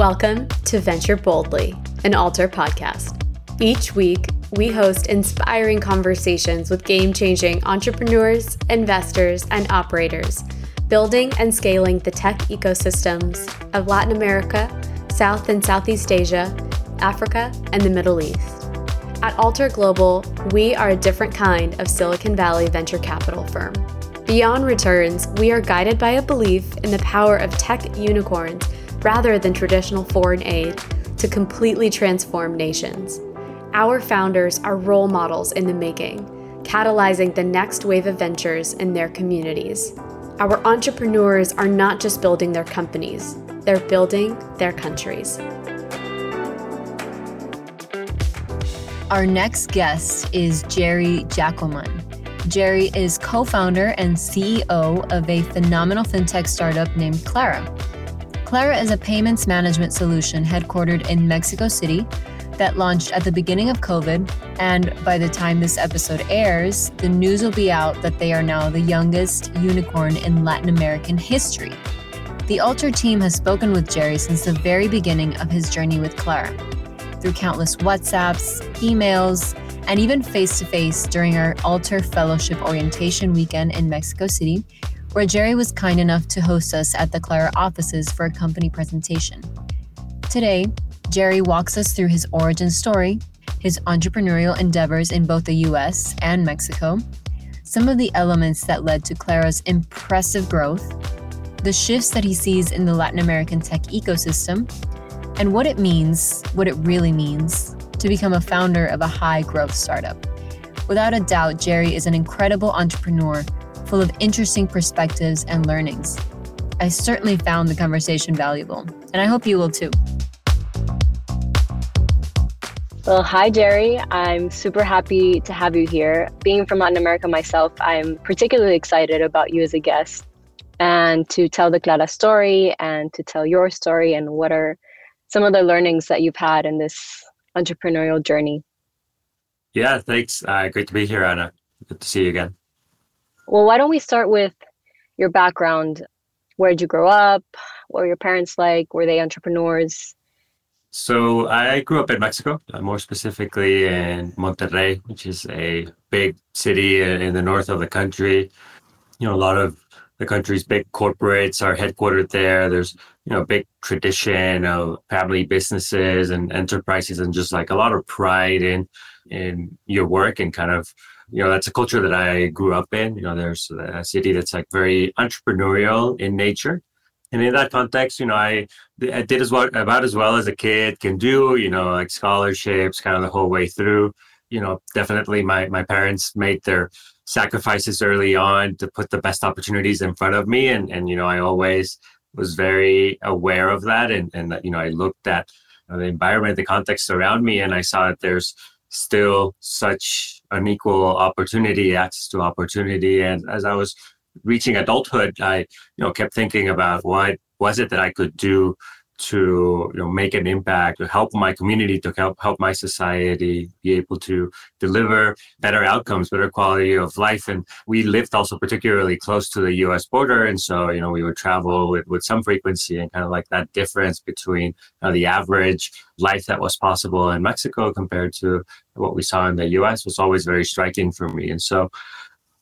Welcome to Venture Boldly, an Alter podcast. Each week, we host inspiring conversations with game changing entrepreneurs, investors, and operators, building and scaling the tech ecosystems of Latin America, South and Southeast Asia, Africa, and the Middle East. At Alter Global, we are a different kind of Silicon Valley venture capital firm. Beyond returns, we are guided by a belief in the power of tech unicorns rather than traditional foreign aid to completely transform nations. Our founders are role models in the making, catalyzing the next wave of ventures in their communities. Our entrepreneurs are not just building their companies, they're building their countries. Our next guest is Gerry Giacomán. Gerry is co founder and CEO of a phenomenal fintech startup named Clara. Clara is a payments management solution headquartered in Mexico City that launched at the beginning of COVID. And by the time this episode airs, the news will be out that they are now the youngest unicorn in Latin American history. The Alter team has spoken with Gerry since the very beginning of his journey with Clara, through countless WhatsApps, emails, and even face to face during our Alter Fellowship Orientation weekend in Mexico City, where Gerry was kind enough to host us at the Clara offices for a company presentation. Today, Gerry walks us through his origin story, his entrepreneurial endeavors in both the US and Mexico, some of the elements that led to Clara's impressive growth, the shifts that he sees in the Latin American tech ecosystem, and what it means, what it really means, to become a founder of a high growth startup. Without a doubt, Gerry is an incredible entrepreneur full of interesting perspectives and learnings. I certainly found the conversation valuable, and I hope you will too. Well, hi, Gerry. I'm super happy to have you here. Being from Latin America myself, I'm particularly excited about you as a guest and to tell the Clara story and to tell your story and what are some of the learnings that you've had in this entrepreneurial journey. Yeah, thanks. Uh, great to be here, Anna. Good to see you again. Well, why don't we start with your background? Where did you grow up? What were your parents like? Were they entrepreneurs? So I grew up in Mexico, uh, more specifically in Monterrey, which is a big city in the north of the country. You know, a lot of the country's big corporates are headquartered there. There's, you know, a big tradition of family businesses and enterprises and just like a lot of pride in in your work and kind of you know that's a culture that i grew up in. You know there's a city that's like very entrepreneurial in nature. And in that context you know i, I did as well about as well as a kid can do you know like scholarships kind of the whole way through. You know definitely my my parents made their sacrifices early on to put the best opportunities in front of me. And and you know i always was very aware of that. And and that you know i looked at the environment the context around me and i saw that there's still such an equal opportunity, access to opportunity. And as I was reaching adulthood, I, you know, kept thinking about what was it that I could do to you know make an impact to help my community to help help my society be able to deliver better outcomes better quality of life. And we lived also particularly close to the US border. And so you know we would travel with with some frequency and kind of like that difference between uh, the average life that was possible in Mexico compared to what we saw in the US was always very striking for me. And so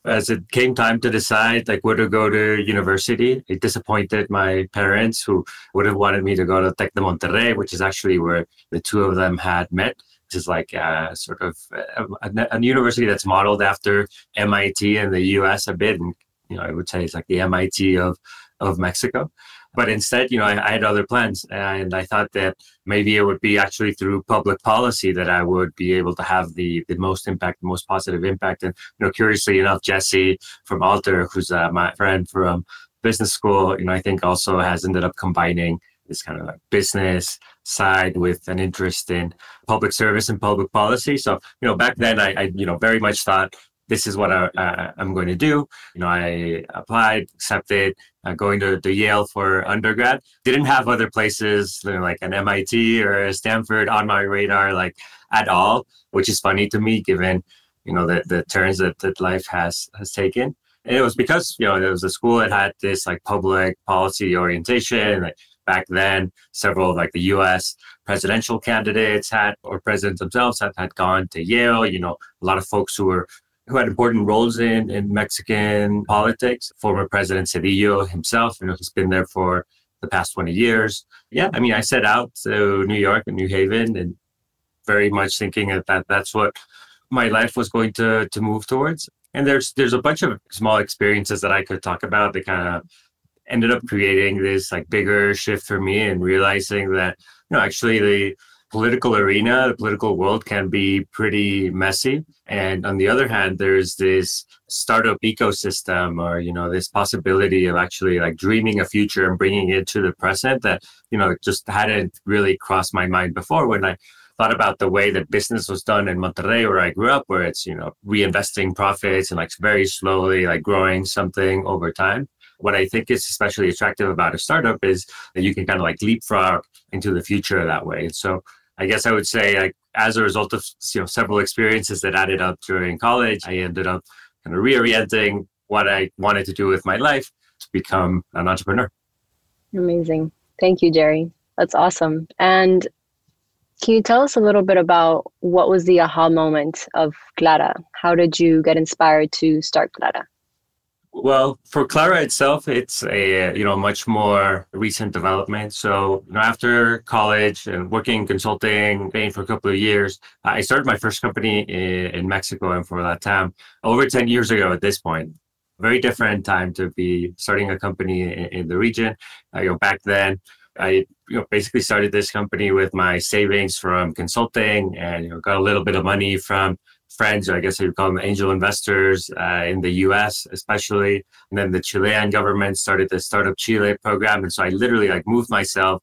as it came time to decide like where to go to university, it disappointed my parents who would have wanted me to go to Tec de Monterrey, which is actually where the two of them had met. Which is like a, sort of um, a, a, university that's modeled after MIT in the U.S. a bit, and you know I would say it's like the MIT of of Mexico. But instead, you know, I, I, had other plans, and I thought that maybe it would be actually through public policy that I would be able to have the the most impact, the most positive impact. And you know, curiously enough, Jesse from Alter, who's uh, my friend from business school, you know, I think also has ended up combining this kind of like business side with an interest in public service and public policy. So, you know, back then I, I you know, very much thought this is what I, am going to do. You know, I applied, accepted, uh, going to, to Yale for undergrad. Didn't have other places you know, like an MIT or Stanford on my radar, like at all, which is funny to me given you know the, the turns that, that life has has taken. And it was because you know there was a school that had this like public policy orientation. Like back then, several of like the US presidential candidates had, or presidents themselves had, had gone to Yale. You know, a lot of folks who were who had important roles in, in Mexican politics. Former President Zedillo himself, you know, he's been there for the past 20 years. Yeah, I mean, I set out to New York and New Haven and very much thinking that that's what my life was going to to move towards. And there's there's a bunch of small experiences that I could talk about that kind of ended up creating this like bigger shift for me and realizing that you know actually the political arena the political world can be pretty messy and on the other hand there's this startup ecosystem or you know this possibility of actually like dreaming a future and bringing it to the present that you know just hadn't really crossed my mind before when i thought about the way that business was done in Monterrey, where I grew up, where it's you know reinvesting profits and like very slowly like growing something over time. What I think is especially attractive about a startup is that you can kind of like leapfrog into the future that way. So I guess I would say as a result of you know several experiences that added up during college, I ended up kind of reorienting what I wanted to do with my life to become an entrepreneur. Amazing. Thank you, Gerry. That's awesome. And can you tell us a little bit about what was the aha moment of Clara? How did you get inspired to start Clara? Well, for Clara itself, it's a you know much more recent development. So you know, after college and working consulting Bain for a couple of years, I started my first company in, in Mexico and for that time over ten years ago. At this point, very different time to be starting a company in, in the region. Uh, you know, back then, I you know basically started this company with my savings from consulting and you know got a little bit of money from friends, I guess you would call them angel investors uh, in the US, especially. And then the Chilean government started the Startup Chile program. And so I literally like moved myself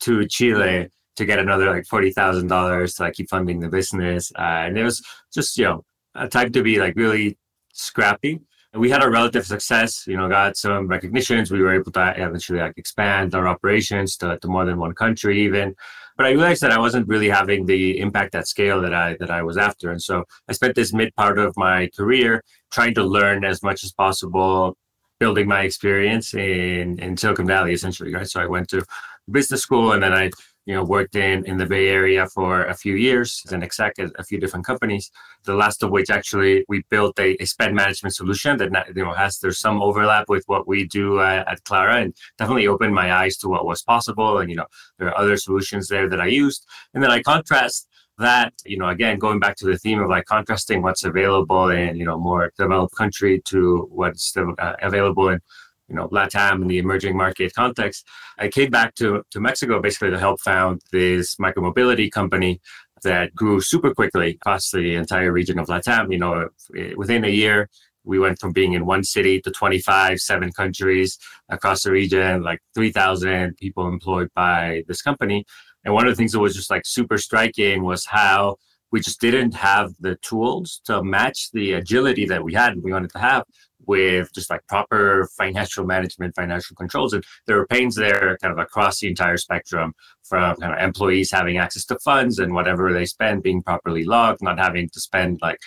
to Chile to get another like $40,000 to like keep funding the business. Uh, and it was just, you know, a time to be like really scrappy. And we had a relative success, you know, got some recognitions. We were able to eventually like expand our operations to, to more than one country even but I realized that I wasn't really having the impact at scale that I that I was after. And so I spent this mid part of my career trying to learn as much as possible, building my experience in in Silicon Valley essentially, right? So I went to business school and then I you know, worked in, in the Bay Area for a few years as an exec at a few different companies. The last of which actually we built a, a spend management solution that you know has there's some overlap with what we do uh, at Clara, and definitely opened my eyes to what was possible. And you know, there are other solutions there that I used, and then I contrast that you know again going back to the theme of like contrasting what's available in you know more developed country to what's uh, available in you know, LATAM and the emerging market context, I came back to, to Mexico basically to help found this micromobility company that grew super quickly across the entire region of LATAM. You know, eh, within a year, we went from being in one city to 25, seven countries across the region, like 3,000 people employed by this company. And one of the things that was just like super striking was how we just didn't have the tools to match the agility that we had and we wanted to have with just like proper financial management, financial controls. And there are pains there kind of across the entire spectrum from kind of employees having access to funds and whatever they spend being properly logged, not having to spend like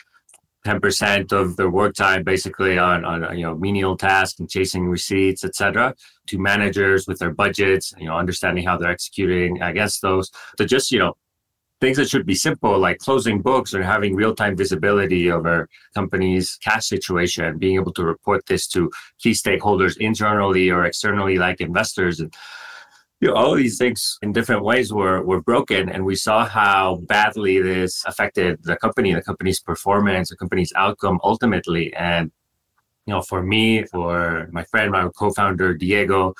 10% of their work time basically on, on you know menial tasks and chasing receipts etc to managers with their budgets you know understanding how they're executing against those to just you know things that should be simple, like closing books or having real time visibility over companies' cash situation, and being able to report this to key stakeholders internally or externally, like investors. And you know, all these things in different ways were, were broken. And we saw how badly this affected the company, the company's performance, the company's outcome ultimately. And, you know, for me, for my friend, my co founder, Diego,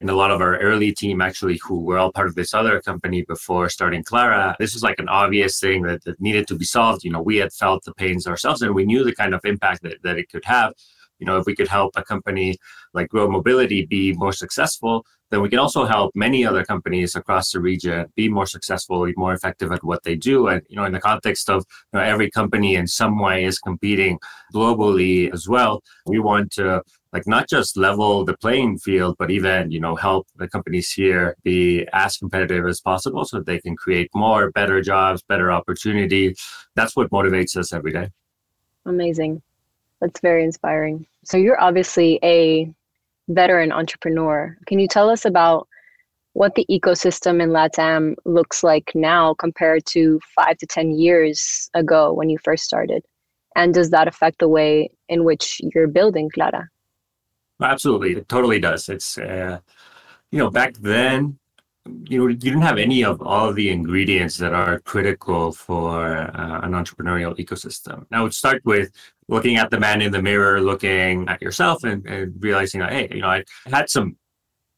and a lot of our early team actually who were all part of this other company before starting Clara, this was like an obvious thing that, that needed to be solved. You know, we had felt the pains ourselves and we knew the kind of impact that, that it could have. You know, if we could help a company like Grow Mobility be more successful, then we can also help many other companies across the region be more successful, be more effective at what they do. And you know, in the context of you know, every company in some way is competing globally as well, we want to like not just level the playing field, but even you know help the companies here be as competitive as possible, so they can create more, better jobs, better opportunity. That's what motivates us every day. Amazing, that's very inspiring. So you're obviously a veteran entrepreneur. Can you tell us about what the ecosystem in LATAM looks like now compared to five to 10 years ago when you first started? And does that affect the way in which you're building Clara? Absolutely, it totally does. It's, uh, you know, back then, you know, you didn't have any of all of the ingredients that are critical for uh, an entrepreneurial ecosystem. Now, it start with looking at the man in the mirror, looking at yourself, and, and realizing, hey, you know, I had some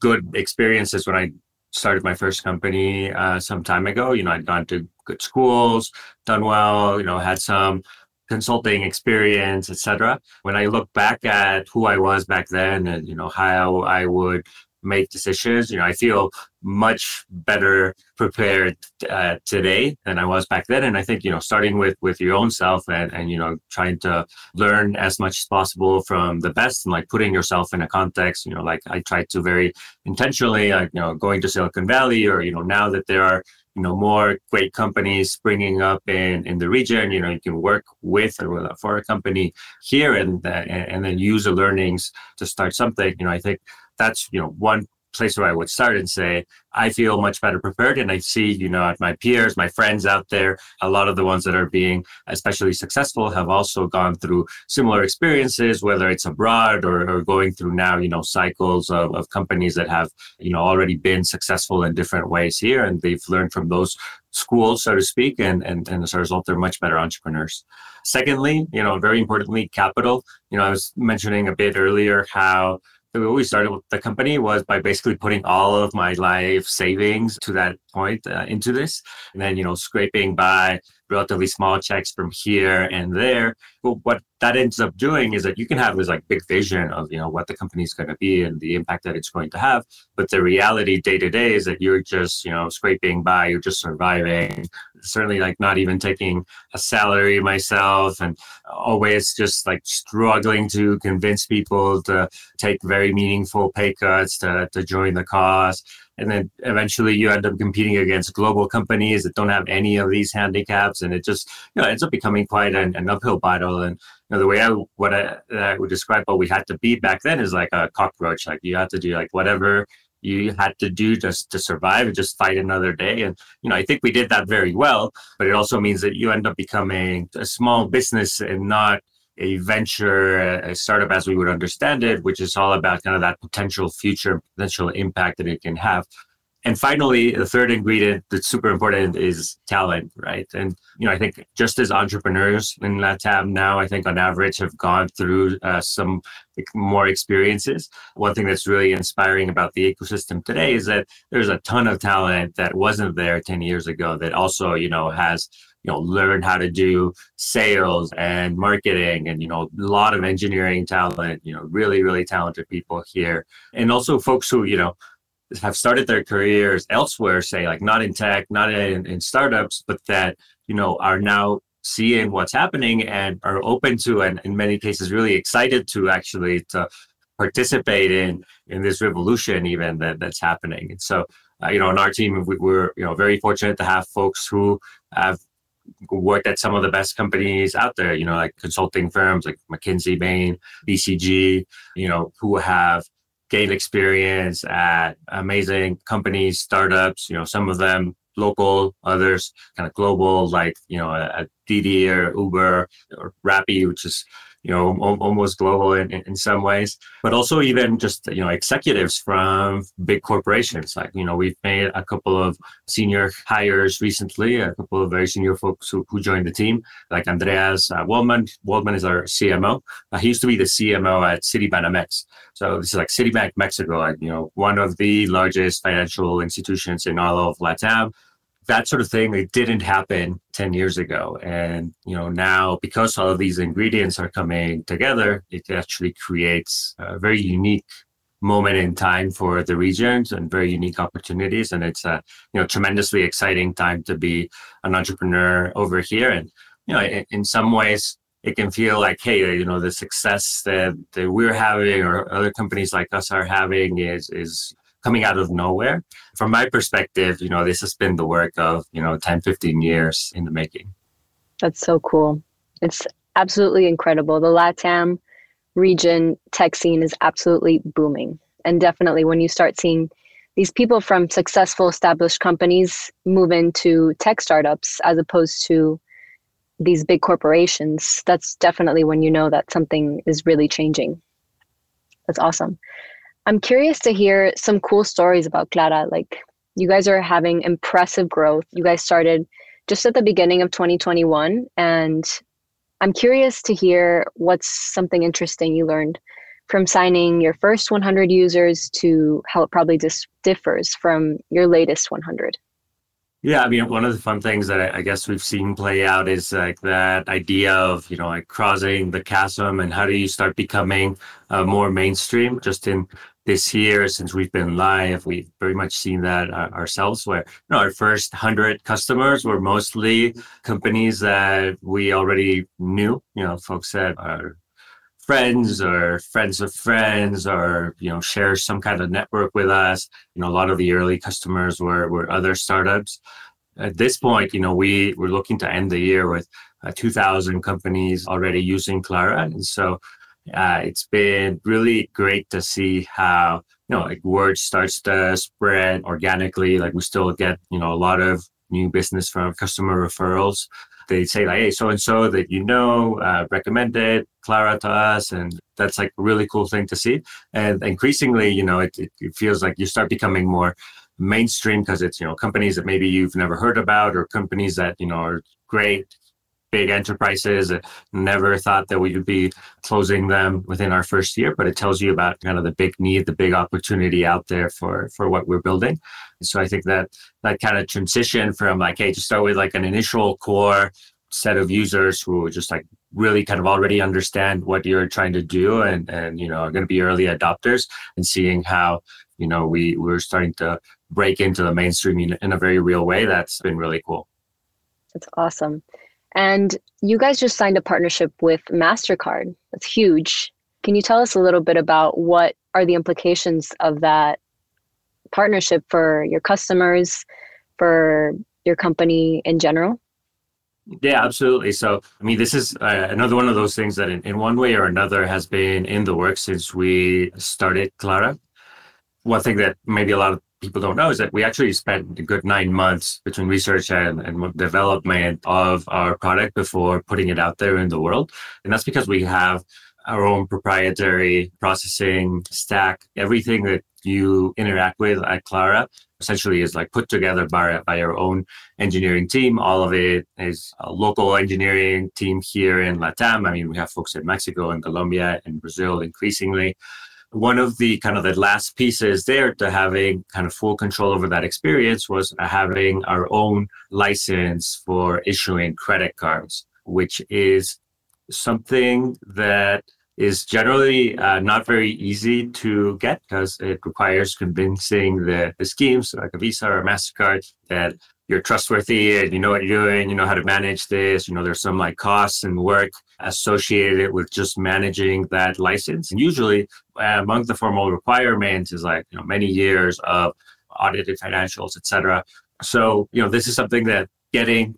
good experiences when I started my first company uh, some time ago. You know, I'd gone to good schools, done well, you know, had some consulting experience, etc. When I look back at who I was back then and, you know, how I would make decisions. You know, I feel much better prepared uh, today than I was back then. And I think, you know, starting with with your own self and, and, you know, trying to learn as much as possible from the best and like putting yourself in a context, you know, like I tried to very intentionally, like, you know, going to Silicon Valley or, you know, now that there are, you know, more great companies springing up in, in the region, you know, you can work with or for a company here and, uh, and then use the learnings to start something, you know, I think that's you know one place where I would start and say, I feel much better prepared. And I see, you know, at my peers, my friends out there, a lot of the ones that are being especially successful have also gone through similar experiences, whether it's abroad or, or going through now, you know, cycles of, of companies that have, you know, already been successful in different ways here. And they've learned from those schools, so to speak, and, and, and as a result, they're much better entrepreneurs. Secondly, you know, very importantly, capital. You know, I was mentioning a bit earlier how the way we started with the company was by basically putting all of my life savings to that point uh, into this. And then you know scraping by relatively small checks from here and there. But what that ends up doing is that you can have this like big vision of you know what the company is going to be and the impact that it's going to have. But the reality day to day is that you're just you know scraping by, you're just surviving. Certainly like not even taking a salary myself, and always just like struggling to convince people to take very meaningful pay cuts to to join the cause and then eventually you end up competing against global companies that don't have any of these handicaps and it just you know ends up becoming quite an, an uphill battle. And you know the way i what I, I would describe what we had to be back then is like a cockroach. Like you had to do like whatever you had to do just to survive and just fight another day. And you know i think we did that very well but it also means that you end up becoming a small business and not a venture, a startup as we would understand it, which is all about kind of that potential future, potential impact that it can have. And finally, the third ingredient that's super important is talent, right? And you know, I think just as entrepreneurs in LATAM now, I think on average have gone through uh, some more experiences. One thing that's really inspiring about the ecosystem today is that there's a ton of talent that wasn't there 10 years ago that also, you know, has you know learn how to do sales and marketing and you know a lot of engineering talent you know really really talented people here. And also folks who you know have started their careers elsewhere say like not in tech not in, in startups but that you know are now seeing what's happening and are open to and in many cases really excited to actually to participate in in this revolution even that that's happening. And so uh, you know on our team we, we're you know very fortunate to have folks who have worked at some of the best companies out there, you know, like consulting firms like McKinsey, Bain, BCG, you know, who have gained experience at amazing companies, startups, you know, some of them local, others kind of global, like, you know, a Didi or Uber or Rappi, which is you know, almost global in, in some ways, but also even just, you know, executives from big corporations. Like, you know, we've made a couple of senior hires recently, a couple of very senior folks who, who joined the team, like Andreas uh, Waldman. Waldman is our CMO. Uh, he used to be the CMO at Citibanamex. So this is like Citibank Mexico, like, you know, one of the largest financial institutions in all of Latam that sort of thing it didn't happen 10 years ago. And you know now because all of these ingredients are coming together it actually creates a very unique moment in time for the regions and very unique opportunities. And it's a you know tremendously exciting time to be an entrepreneur over here. And you know in, in some ways it can feel like hey you know the success that, that we're having or other companies like us are having is is coming out of nowhere. From my perspective, you know, this has been the work of, you know, 10, 15 years in the making. That's so cool. It's absolutely incredible. The LATAM region tech scene is absolutely booming. And definitely when you start seeing these people from successful established companies move into tech startups as opposed to these big corporations, that's definitely when you know that something is really changing. That's awesome. I'm curious to hear some cool stories about Clara. Like you guys are having impressive growth. You guys started just at the beginning of 2021 and I'm curious to hear what's something interesting you learned from signing your first 100 users to how it probably just differs from your latest 100. Yeah, I mean, one of the fun things that I guess we've seen play out is like that idea of, you know, like crossing the chasm and how do you start becoming uh, more mainstream just in this year since we've been live. We've very much seen that uh, ourselves where you know, our first 100 customers were mostly companies that we already knew you know folks that are friends or friends of friends or you know share some kind of network with us. You know a lot of the early customers were were other startups. At this point you know we we're looking to end the year with uh, 2000 companies already using clara. And so uh, it's been really great to see how you know like word starts to spread organically. Like we still get you know a lot of new business from customer referrals they say like, hey, so and so that you know uh, recommended Clara to us, and that's like a really cool thing to see. And increasingly, you know, it, it, it feels like you start becoming more mainstream because it's you know companies that maybe you've never heard about or companies that you know are great big enterprises. Never thought that we would be closing them within our first year, but it tells you about kind of the big need, the big opportunity out there for for what we're building. so I think that that kind of transition from like, hey, to start with like an initial core set of users who just like really kind of already understand what you're trying to do and and you know are going to be early adopters and seeing how you know we we're starting to break into the mainstream in, in a very real way that's been really cool that's awesome and you guys just signed a partnership with MasterCard. That's huge. Can you tell us a little bit about what are the implications of that partnership for your customers, for your company in general? Yeah, absolutely. So, I mean, this is uh, another one of those things that, in, in one way or another, has been in the works since we started Clara. One thing that maybe a lot of people don't know is that we actually spent a good nine months between research and, and development of our product before putting it out there in the world. And that's because we have our own proprietary processing stack. Everything that you interact with at Clara essentially is like put together by, by our own engineering team. All of it is a local engineering team here in Latam. I mean, we have folks in Mexico and Colombia and Brazil increasingly one of the kind of the last pieces there to having kind of full control over that experience was having our own license for issuing credit cards, which is something that is generally uh, not very easy to get because it requires convincing the, the schemes like a Visa or a MasterCard that you're trustworthy and you know what you're doing, you know how to manage this. You know, there's some like costs and work associated with just managing that license. And usually, uh, among the formal requirements is like you know many years of audited financials, etc. So you know, this is something that getting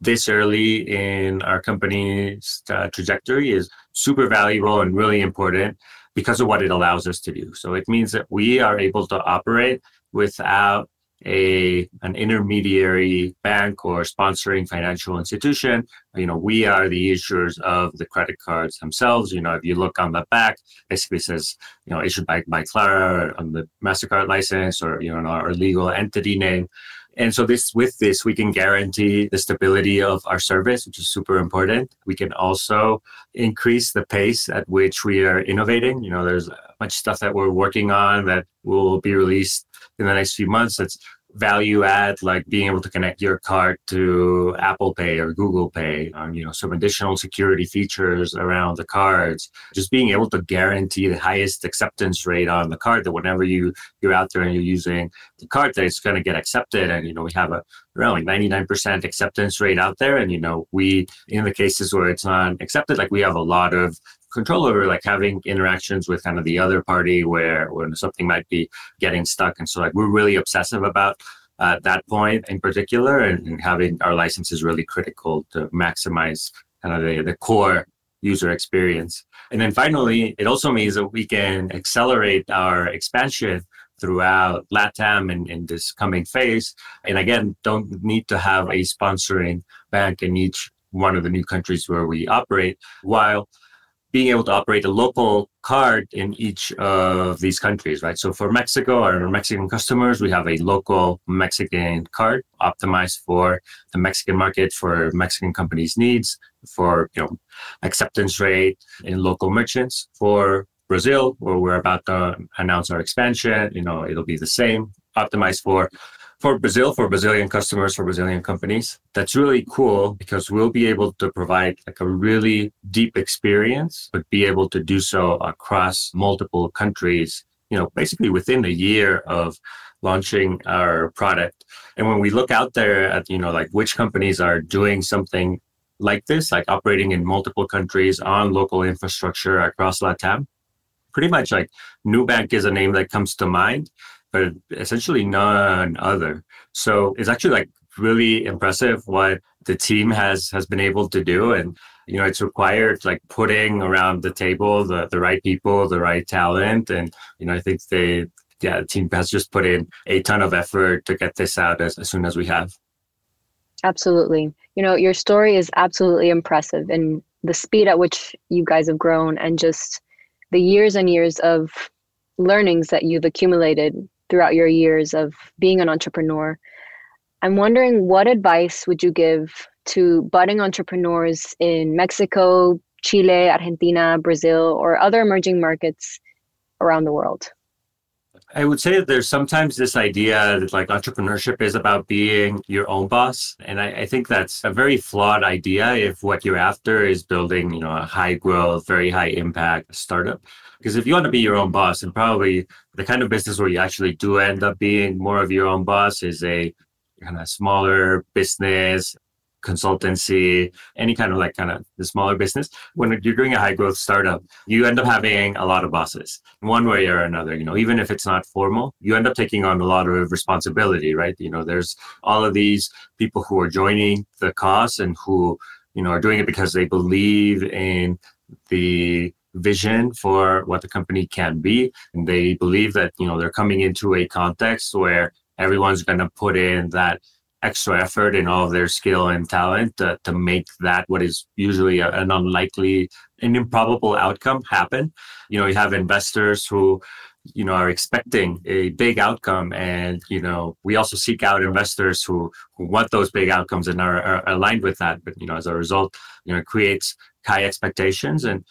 this early in our company's uh, trajectory is super valuable and really important because of what it allows us to do. So it means that we are able to operate without a an intermediary bank or sponsoring financial institution you know we are the issuers of the credit cards themselves. You know if you look on the back basically says you know issued by, by clara on the mastercard license or you know our legal entity name. And so this with this we can guarantee the stability of our service which is super important. We can also increase the pace at which we are innovating. You know there's much stuff that we're working on that will be released in the next few months that's value add like being able to connect your card to apple pay or google pay um, you know some additional security features around the cards. Just being able to guarantee the highest acceptance rate on the card that whenever you you're out there and you're using the card that it's going to get accepted. And you know we have a around like 99% acceptance rate out there. And you know we in the cases where it's not accepted like we have a lot of control over like having interactions with kind of the other party where when something might be getting stuck and so like we're really obsessive about uh, that point in particular and, and, having our license is really critical to maximize kind of the, the core user experience and then finally it also means that we can accelerate our expansion throughout LATAM in, in this coming phase. And again, don't need to have a sponsoring bank in each one of the new countries where we operate, while being able to operate a local card in each of these countries, right? So for Mexico, our Mexican customers, we have a local Mexican card optimized for the Mexican market, for Mexican companies' needs, for you know acceptance rate in local merchants. For Brazil, where we're about to announce our expansion, you know, it'll be the same, optimized for for Brazil, for Brazilian customers, for Brazilian companies. That's really cool because we'll be able to provide like a really deep experience, but be able to do so across multiple countries, you know, basically within a year of launching our product. And when we look out there at, you know, like which companies are doing something like this, like operating in multiple countries on local infrastructure across LATAM, pretty much like Nubank is a name that comes to mind but essentially none other. So it's actually like really impressive what the team has has been able to do. And you know it's required like putting around the table the the right people the right talent. And you know i think they yeah the team has just put in a ton of effort to get this out as, as soon as we have. Absolutely. You know your story is absolutely impressive. And the speed at which you guys have grown and just the years and years of learnings that you've accumulated throughout your years of being an entrepreneur. I'm wondering what advice would you give to budding entrepreneurs in Mexico, Chile, Argentina, Brazil, or other emerging markets around the world? I would say that there's sometimes this idea that like entrepreneurship is about being your own boss. And I, I, think that's a very flawed idea if what you're after is building, you know, a high growth, very high impact startup. Because if you want to be your own boss, and probably the kind of business where you actually do end up being more of your own boss is a kind of smaller business, consultancy, any kind of like kind of the smaller business. When you're doing a high growth startup, you end up having a lot of bosses one way or another. You know, even if it's not formal, you end up taking on a lot of responsibility, right? You know, there's all of these people who are joining the cause and who, you know, are doing it because they believe in the vision for what the company can be. And they believe that you know they're coming into a context where everyone's going to put in that extra effort and all of their skill and talent to, to make that what is usually a, an unlikely an improbable outcome happen. You know you have investors who you know are expecting a big outcome. And you know we also seek out investors who, who want those big outcomes and are, are aligned with that. But you know as a result you know it creates high expectations. And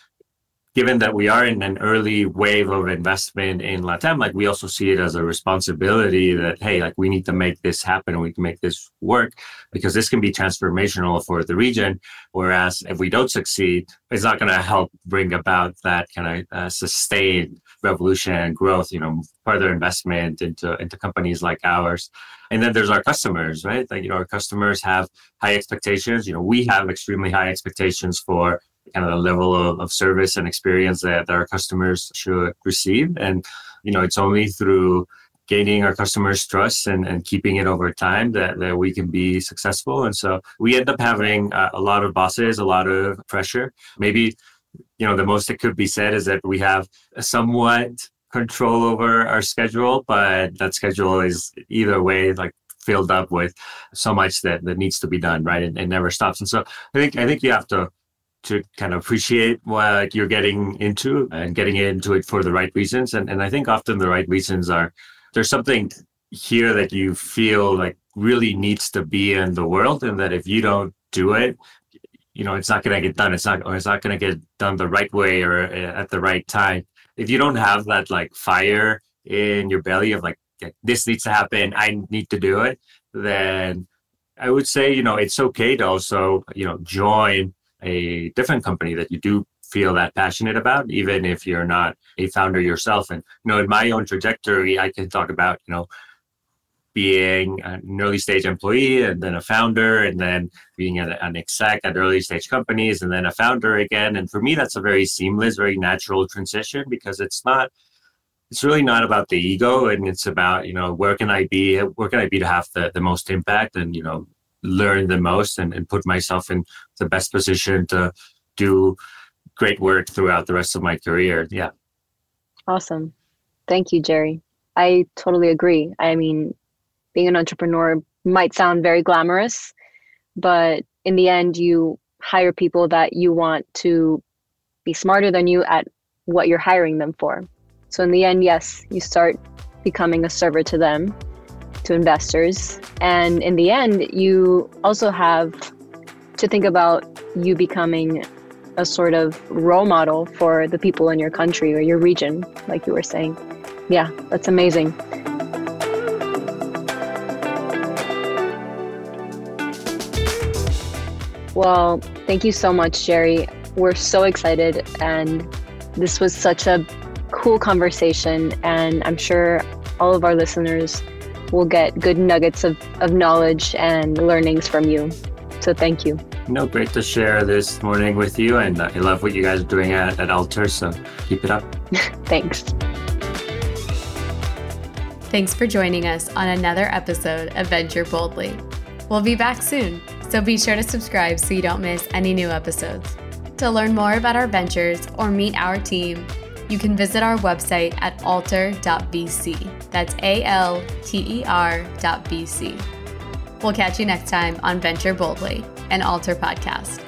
given that we are in an early wave of investment in Latam, like we also see it as a responsibility that, hey, like we need to make this happen and we can make this work because this can be transformational for the region. Whereas if we don't succeed, it's not going to help bring about that kind of uh, sustained revolution and growth, you know, further investment into, into companies like ours. And then there's our customers, right? Like, you know, our customers have high expectations. You know, we have extremely high expectations for kind of the level of, of service and experience that, that our customers should receive. And, you know, it's only through gaining our customers' trust and, and keeping it over time that, that we can be successful. And so we end up having a, a lot of bosses, a lot of pressure. Maybe, you know, the most that could be said is that we have somewhat control over our schedule, but that schedule is either way like filled up with so much that, that needs to be done, right? And it never stops. And so I think I think you have to to kind of appreciate what you're getting into and getting into it for the right reasons. And, and I think often the right reasons are there's something here that you feel like really needs to be in the world and that if you don't do it, you know, it's not going to get done. It's not, or it's not going to get done the right way or uh, at the right time. If you don't have that like fire in your belly of like, this needs to happen, I need to do it, then I would say, you know, it's okay to also, you know, join a different company that you do feel that passionate about, even if you're not a founder yourself. And you know, in my own trajectory, I can talk about you know being an early stage employee and then a founder and then being an, exec at early stage companies and then a founder again and for me that's a very seamless very natural transition because it's not it's really not about the ego and it's about you know where can i be where can i be to have the, the most impact and you know learn the most and, and put myself in the best position to do great work throughout the rest of my career. Yeah. Awesome. Thank you, Gerry. I totally agree. I mean, being an entrepreneur might sound very glamorous, but in the end, you hire people that you want to be smarter than you at what you're hiring them for. So, in the end, yes, you start becoming a server to them, to investors. And in the end, you also have to think about you becoming a sort of role model for the people in your country or your region, like you were saying. Yeah, that's amazing. Well, thank you so much, Gerry. We're so excited, and this was such a cool conversation. And I'm sure all of our listeners will get good nuggets of, of knowledge and learnings from you. So, thank you. No, great to share this morning with you. And I love what you guys are doing at, at Alter. So, keep it up. Thanks. Thanks for joining us on another episode of Venture Boldly. We'll be back soon so be sure to subscribe so you don't miss any new episodes. To learn more about our ventures or meet our team, you can visit our website at alter.vc. That's A L T E R.vc. We'll catch you next time on Venture Boldly, an Alter podcast.